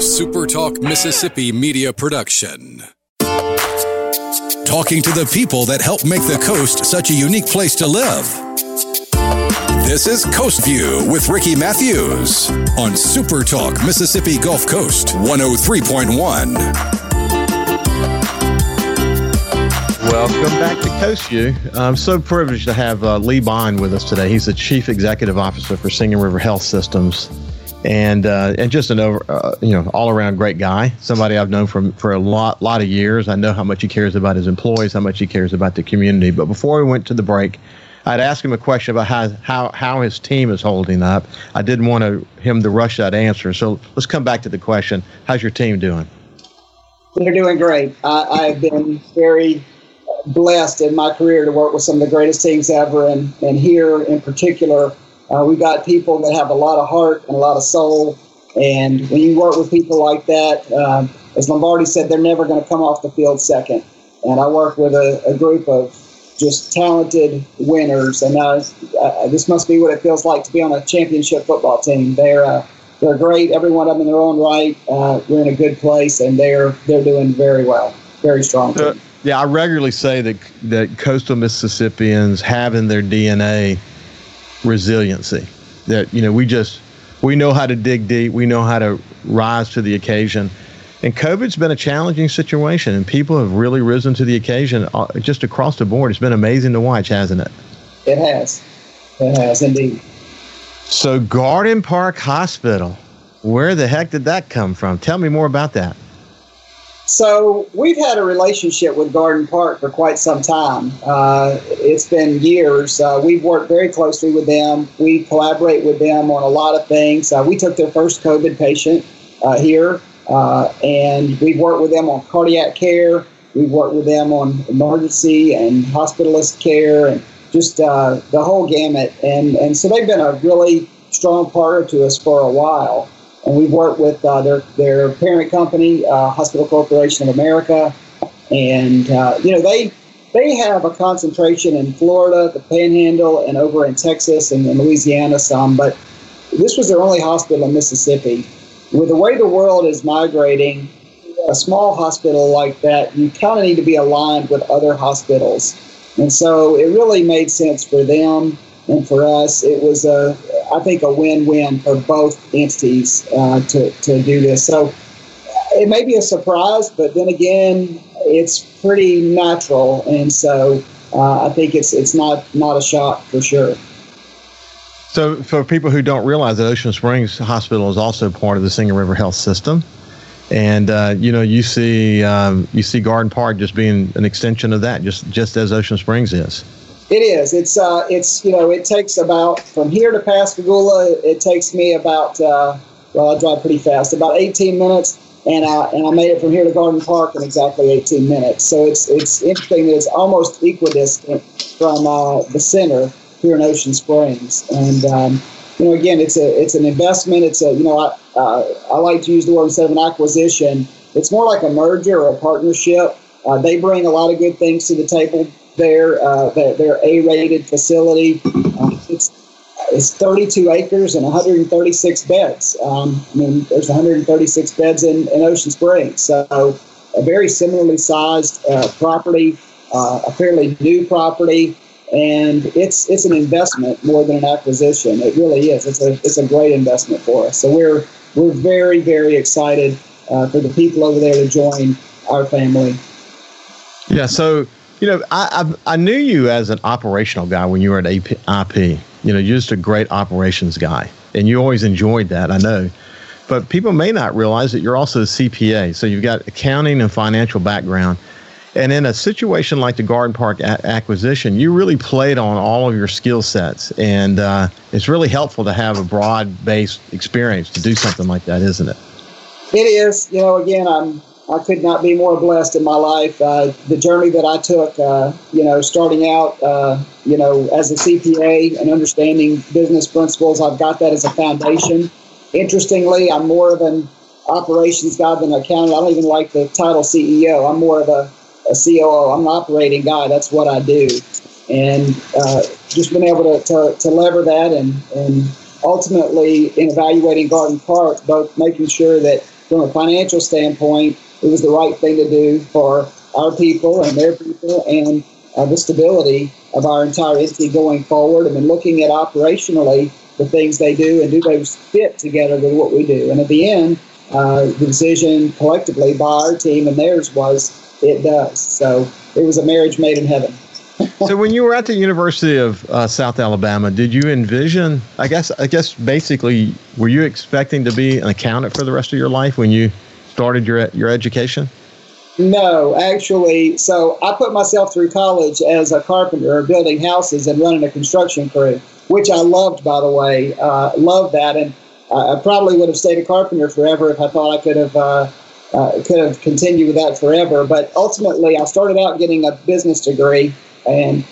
SuperTalk Mississippi media production. Talking to the people that help make the coast such a unique place to live. This is Coast View with Ricky Mathews on SuperTalk Mississippi Gulf Coast 103.1. Welcome back to Coast View. I'm so privileged to have uh, Lee Bond with us today. He's the Chief Executive Officer for Singing River Health Systems and uh, and just an over uh, you know all around great guy. Somebody I've known from for a lot lot of years. I know how much he cares about his employees, how much he cares about the community. But before we went to the break, I'd ask him a question about how how how his team is holding up. I didn't want to, him to rush that answer, so let's come back to the question. How's your team doing? They're doing great. I, I've been very blessed in my career to work with some of the greatest teams ever, and and here in particular uh, we got people that have a lot of heart and a lot of soul. And when you work with people like that, uh, as Lombardi said, they're never going to come off the field second. And I work with a, a group of just talented winners. And uh, uh, this must be what it feels like to be on a championship football team. They're uh, they're great. Every one of them in their own right. Uh, we're in a good place, and they're they're doing very well, very strong. yeah, I regularly say that that coastal Mississippians have in their DNA resiliency. That you know we just we know how to dig deep. We know how to rise to the occasion. And COVID's been a challenging situation, and people have really risen to the occasion uh, just across the board. It's been amazing to watch, hasn't it? It has. It has indeed. So, Garden Park Hospital, where the heck did that come from? Tell me more about that. So we've had a relationship with Garden Park for quite some time. Uh, it's been years. Uh, we've worked very closely with them. We collaborate with them on a lot of things. Uh, we took their first COVID patient uh, here, uh, and we've worked with them on cardiac care. We've worked with them on emergency and hospitalist care, and just uh, the whole gamut. And and so they've been a really strong partner to us for a while and we've worked with uh, their their parent company, uh, Hospital Corporation of America, and uh, you know they they have a concentration in Florida, the Panhandle, and over in Texas and in Louisiana some, but this was their only hospital in Mississippi. With the way the world is migrating, a small hospital like that, you kind of need to be aligned with other hospitals, and so it really made sense for them and for us. It was a I think, a win-win for both entities uh, to, to do this. So it may be a surprise, but then again, it's pretty natural, and so uh, I think it's it's not not a shock for sure. So, for people who don't realize that Ocean Springs Hospital is also part of the Singing River Health System, and uh, you know, you see um, you see Garden Park just being an extension of that, just just as Ocean Springs is. It is. It's uh, it's you know it takes about from here to Pascagoula. It takes me about uh, well, I drive pretty fast, about 18 minutes, and I and I made it from here to Garden Park in exactly 18 minutes. So it's it's interesting that it's almost equidistant from uh, the center here in Ocean Springs, and um, you know again it's a it's an investment. It's a you know I I like to use the word instead of an acquisition. It's more like a merger or a partnership. Uh, they bring a lot of good things to the table their uh, their, their A-rated facility. Um, it's it's 32 acres and 136 beds. Um, I mean, there's 136 beds in, in Ocean Springs, so a very similarly sized uh, property, uh, a fairly new property, and it's it's an investment more than an acquisition. It really is. It's a it's a great investment for us. So we're we're very very excited uh, for the people over there to join our family. Yeah. So you know, I, I, I knew you as an operational guy when you were at AP, IP. You know, you're just a great operations guy, and you always enjoyed that. I know, but people may not realize that you're also a CPA. So you've got accounting and financial background. And in a situation like the Garden Park a- acquisition, you really played on all of your skill sets, and uh, it's really helpful to have a broad-based experience to do something like that, isn't it? It is. You know, again, I'm I could not be more blessed in my life. Uh, the journey that I took, uh, you know, starting out, uh, you know, as a CPA and understanding business principles, I've got that as a foundation. Interestingly, I'm more of an operations guy than an accountant. I don't even like the title CEO. I'm more of a, a COO. I'm an operating guy. That's what I do. And uh, just been able to, to, to lever that and, and ultimately in evaluating Garden Park, both making sure that from a financial standpoint, it was the right thing to do for our people and their people and uh, the stability of our entire entity going forward. And then looking at operationally the things they do and do those fit together with what we do. And at the end, uh, the decision collectively by our team and theirs was it does. So it was a marriage made in heaven. so when you were at the University of uh, South Alabama, did you envision? I guess. I guess basically, were you expecting to be an accountant for the rest of your life when you started your your education? No, actually. So I put myself through college as a carpenter, building houses and running a construction crew, which I loved, by the way. Uh, loved that, and I probably would have stayed a carpenter forever if I thought I could have. Uh, uh, could have continued with that forever, but ultimately, I started out getting a business degree, and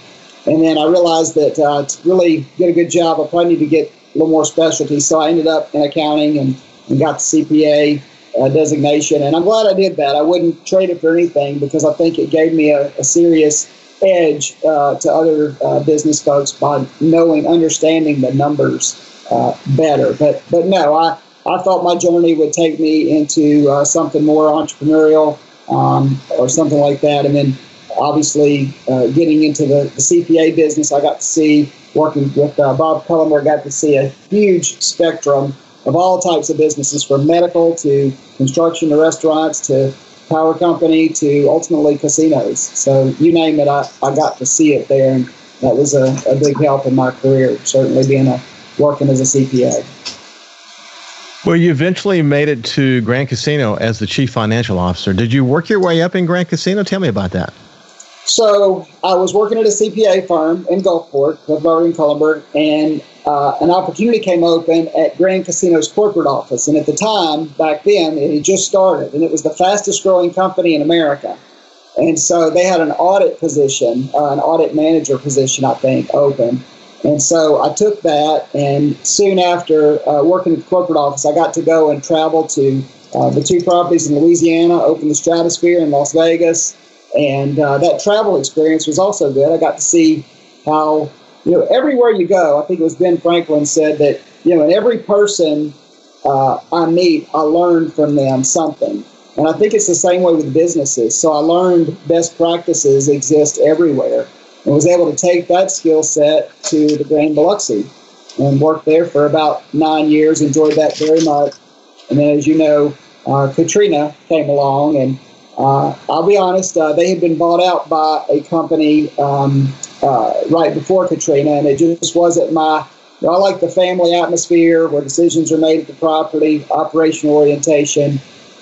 and then I realized that uh, to really get a good job, I probably need to get a little more specialty. So I ended up in accounting and, and got the CPA uh, designation. And I'm glad I did that. I wouldn't trade it for anything because I think it gave me a, a serious edge uh, to other uh, business folks by knowing, understanding the numbers uh, better. But but no, I, I thought my journey would take me into uh, something more entrepreneurial um, or something like that. And then obviously uh, getting into the, the, CPA business, I got to see working with Bob Cullimore, got to see a huge spectrum of all types of businesses from medical to construction to restaurants to power company to ultimately casinos. So you name it, I, I got to see it there. And that was a, a big help in my career, certainly being a working as a CPA. Well, you eventually made it to Grand Casino as the chief financial officer. Did you work your way up in Grand Casino? Tell me about that. So I was working at a CPA firm in Gulfport, Cliff in Cullenberg, and uh, an opportunity came open at Grand Casino's corporate office. And at the time, back then, it had just started, and it was the fastest growing company in America. And so they had an audit position, uh, an audit manager position, I think, open. And so I took that, and soon after uh, working at the corporate office, I got to go and travel to uh, the two properties in Louisiana, open the Stratosphere in Las Vegas, and uh, that travel experience was also good. I got to see how, you know, everywhere you go, I think it was Ben Franklin said that, you know, in every person uh, I meet, I learn from them something. And I think it's the same way with businesses. So I learned best practices exist everywhere and was able to take that skill set to the Grand Biloxi and worked there for about nine years, enjoyed that very much. And then, as you know, uh, Katrina came along and uh, I'll be honest, uh, they had been bought out by a company um, uh, right before Katrina, and it just wasn't my. You know, I like the family atmosphere where decisions are made at the property, operational orientation,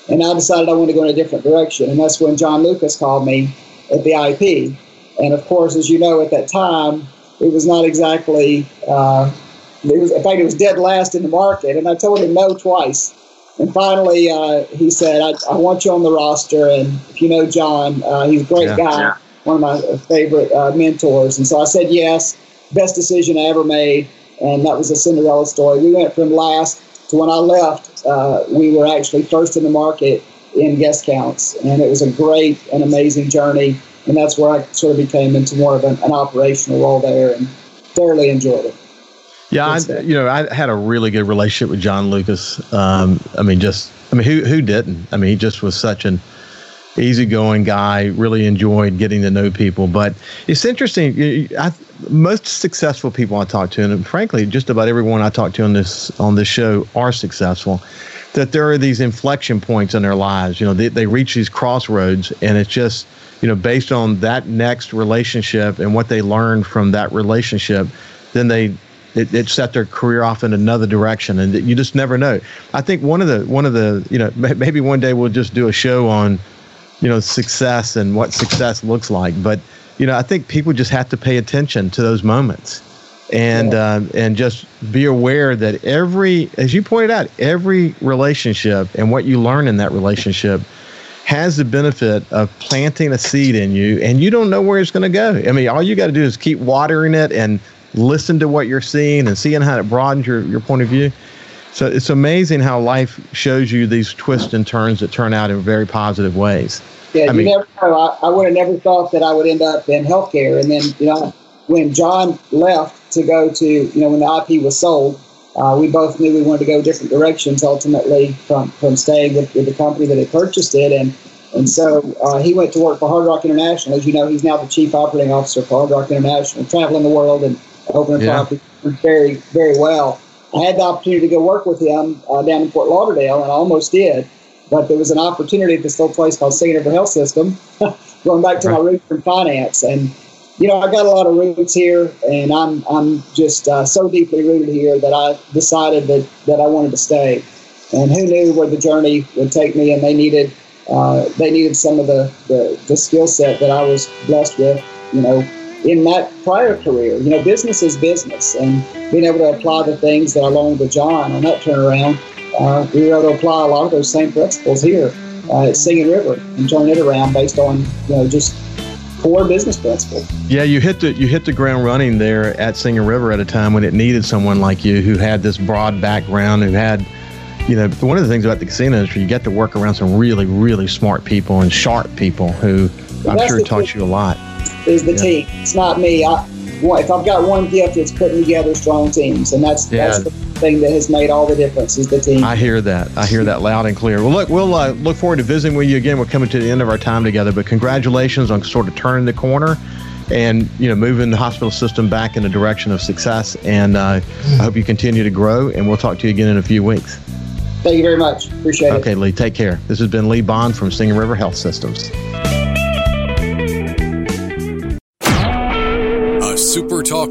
and I decided I wanted to go in a different direction. And that's when John Lucas called me at the IP. And of course, as you know, at that time, it was not exactly. Uh, it was, in fact, it was dead last in the market, and I told him no twice. And finally, uh, he said, I, I, want you on the roster. And if you know John, uh, he's a great yeah, guy, yeah. One of my favorite uh, mentors. And so I said yes, best decision I ever made. And that was a Cinderella story. We went from last to when I left, uh, we were actually first in the market in guest counts. And it was a great and amazing journey. And that's where I sort of became into more of an, an operational role there and thoroughly enjoyed it. Yeah, I, you know, I had a really good relationship with John Lucas. Um, I mean, just, I mean, who who didn't? I mean, he just was such an easygoing guy. Really enjoyed getting to know people. But it's interesting. I, most successful people I talk to, and frankly, just about everyone I talk to on this on this show are successful. That there are these inflection points in their lives. You know, they, they reach these crossroads, and it's just you know based on that next relationship and what they learned from that relationship, then they it, it set their career off in another direction, and you just never know. I think one of the one of the you know maybe one day we'll just do a show on you know success and what success looks like, but you know I think people just have to pay attention to those moments and yeah. uh, and just be aware that every as you pointed out every relationship and what you learn in that relationship has the benefit of planting a seed in you and you don't know where it's going to go i mean all you got to do is keep watering it and listen to what you're seeing and seeing how it broadens your, your point of view. So it's amazing how life shows you these twists and turns that turn out in very positive ways. Yeah, I you mean, never know. I, I would have never thought that I would end up in healthcare. And then, you know, when John left to go to, you know, when the IP was sold, Uh, we both knew we wanted to go different directions ultimately from, from staying with, with the company that had purchased it. And, and so uh, he went to work for Hard Rock International. As you know, he's now the chief operating officer for Hard Rock International, traveling the world and opening yeah. properties very, very well. I had the opportunity to go work with him uh, down in Fort Lauderdale, and I almost did. But there was an opportunity at this little place called Singing River Health System, going back to right. my roots in finance. And, you know, I got a lot of roots here, and I'm, I'm just uh, so deeply rooted here that I decided that, that I wanted to stay. And who knew where the journey would take me, and they needed uh, they needed some of the, the, the skill set that I was blessed with, you know, in that prior career. You know, business is business, and being able to apply the things that I learned with John on that turnaround, uh, we were able to apply a lot of those same principles here uh, at Singing River and turn it around based on you know just core business principles. Yeah, you hit the you hit the ground running there at Singing River at a time when it needed someone like you who had this broad background, who had you know, one of the things about the casino industry, you get to work around some really, really smart people and sharp people who I'm sure taught you a lot is the yeah. team. It's not me. I, if I've got one gift, it's putting together strong teams, and that's yeah. that's the thing that has made all the difference is the team. I hear that. I hear that loud and clear. Well, look, we'll uh, look forward to visiting with you again. We're coming to the end of our time together, but congratulations on sort of turning the corner and you know moving the hospital system back in the direction of success. And uh, I hope you continue to grow. And we'll talk to you again in a few weeks. Thank you very much. Appreciate okay, it. Okay, Lee. Take care. This has been Lee Bond from Singing River Health Systems.